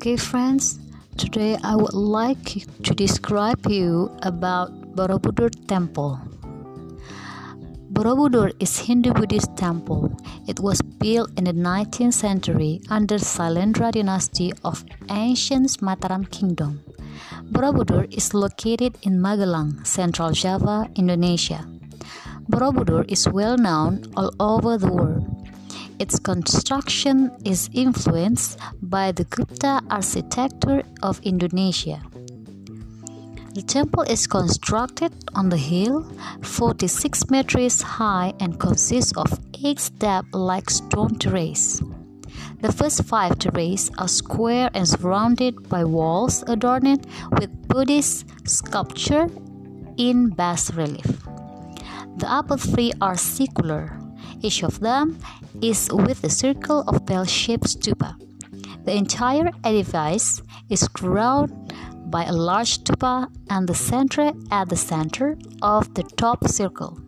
Okay, friends, today I would like to describe you about Borobudur Temple. Borobudur is Hindu Buddhist temple. It was built in the 19th century under Sailendra dynasty of ancient Mataram Kingdom. Borobudur is located in Magelang, Central Java, Indonesia. Borobudur is well known all over the world. Its construction is influenced by the Gupta architecture of Indonesia. The temple is constructed on the hill, 46 meters high, and consists of eight step like stone terraces. The first five terraces are square and surrounded by walls adorned with Buddhist sculpture in bas relief. The upper three are circular. Each of them is with a circle of bell-shaped stupa. The entire edifice is crowned by a large stupa and the center at the center of the top circle.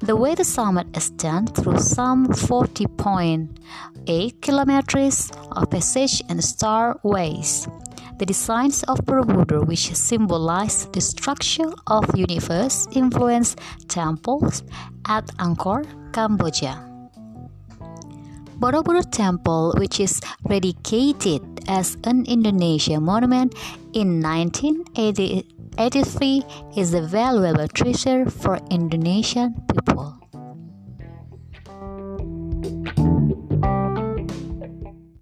The way the summit extends through some 40.8 kilometers of passage and starways. The designs of Borobudur, which symbolize the structure of universe, influence temples at Angkor, Cambodia. Borobudur Temple, which is dedicated as an Indonesian monument in 1983, is a valuable treasure for Indonesian people.